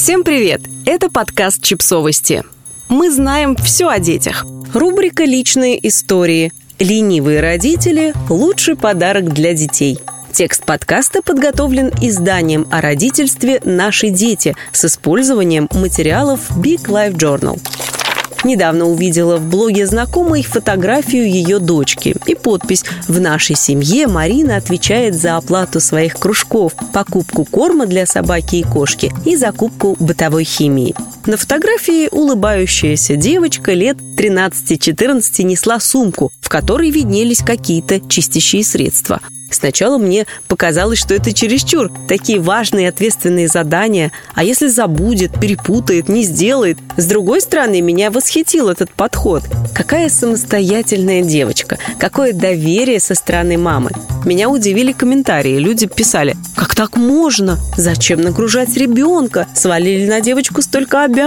Всем привет! Это подкаст «Чипсовости». Мы знаем все о детях. Рубрика «Личные истории». Ленивые родители – лучший подарок для детей. Текст подкаста подготовлен изданием о родительстве «Наши дети» с использованием материалов Big Life Journal. Недавно увидела в блоге знакомой фотографию ее дочки и подпись «В нашей семье Марина отвечает за оплату своих кружков, покупку корма для собаки и кошки и закупку бытовой химии». На фотографии улыбающаяся девочка лет 13-14 несла сумку, в которой виднелись какие-то чистящие средства. Сначала мне показалось, что это чересчур. Такие важные ответственные задания. А если забудет, перепутает, не сделает? С другой стороны, меня восхитил этот подход. Какая самостоятельная девочка. Какое доверие со стороны мамы. Меня удивили комментарии. Люди писали, как так можно? Зачем нагружать ребенка? Свалили на девочку столько обязанностей.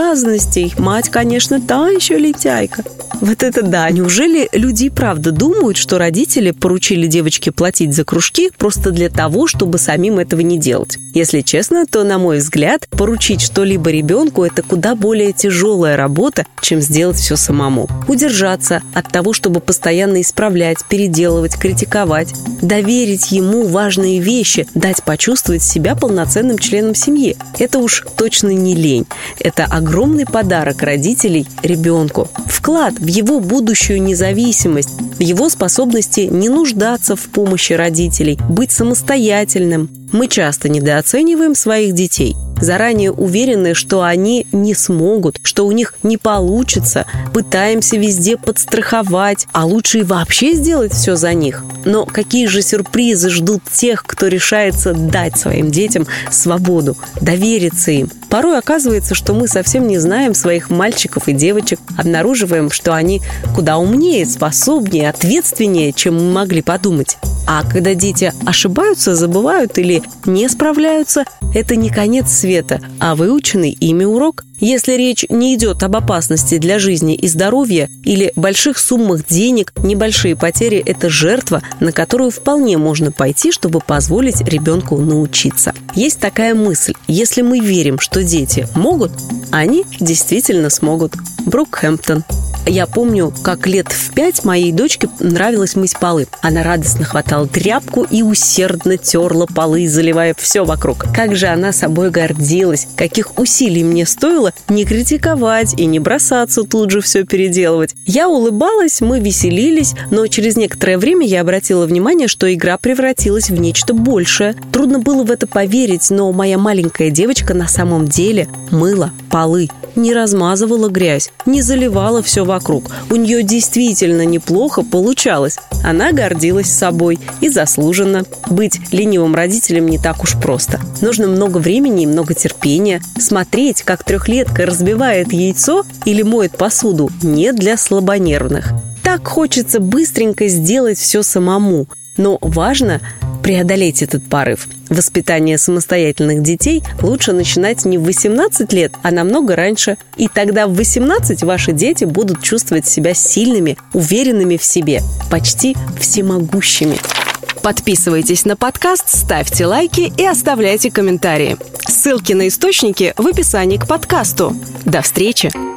Мать, конечно, та еще летяйка. Вот это да. Неужели люди и правда думают, что родители поручили девочке платить за кружки просто для того, чтобы самим этого не делать? Если честно, то, на мой взгляд, поручить что-либо ребенку – это куда более тяжелая работа, чем сделать все самому. Удержаться от того, чтобы постоянно исправлять, переделывать, критиковать. Доверить ему важные вещи, дать почувствовать себя полноценным членом семьи. Это уж точно не лень. Это огромный подарок родителей ребенку. Вклад в его будущую независимость, в его способности не нуждаться в помощи родителей, быть самостоятельным. Мы часто недооцениваем своих детей – заранее уверены, что они не смогут, что у них не получится, пытаемся везде подстраховать, а лучше и вообще сделать все за них. Но какие же сюрпризы ждут тех, кто решается дать своим детям свободу, довериться им? Порой оказывается, что мы совсем не знаем своих мальчиков и девочек, обнаруживаем, что они куда умнее, способнее, ответственнее, чем мы могли подумать. А когда дети ошибаются, забывают или не справляются, это не конец света, а выученный ими урок. Если речь не идет об опасности для жизни и здоровья или больших суммах денег, небольшие потери – это жертва, на которую вполне можно пойти, чтобы позволить ребенку научиться. Есть такая мысль, если мы верим, что дети могут, они действительно смогут. Брук Хэмптон. Я помню, как лет в пять моей дочке нравилось мыть полы. Она радостно хватала тряпку и усердно терла полы, заливая все вокруг. Как же она собой гордилась, каких усилий мне стоило не критиковать и не бросаться тут же все переделывать. Я улыбалась, мы веселились, но через некоторое время я обратила внимание, что игра превратилась в нечто большее. Трудно было в это поверить, но моя маленькая девочка на самом деле мыла полы не размазывала грязь, не заливала все вокруг. У нее действительно неплохо получалось. Она гордилась собой и заслуженно. Быть ленивым родителем не так уж просто. Нужно много времени и много терпения. Смотреть, как трехлетка разбивает яйцо или моет посуду, не для слабонервных. Так хочется быстренько сделать все самому. Но важно преодолеть этот порыв. Воспитание самостоятельных детей лучше начинать не в 18 лет, а намного раньше. И тогда в 18 ваши дети будут чувствовать себя сильными, уверенными в себе, почти всемогущими. Подписывайтесь на подкаст, ставьте лайки и оставляйте комментарии. Ссылки на источники в описании к подкасту. До встречи!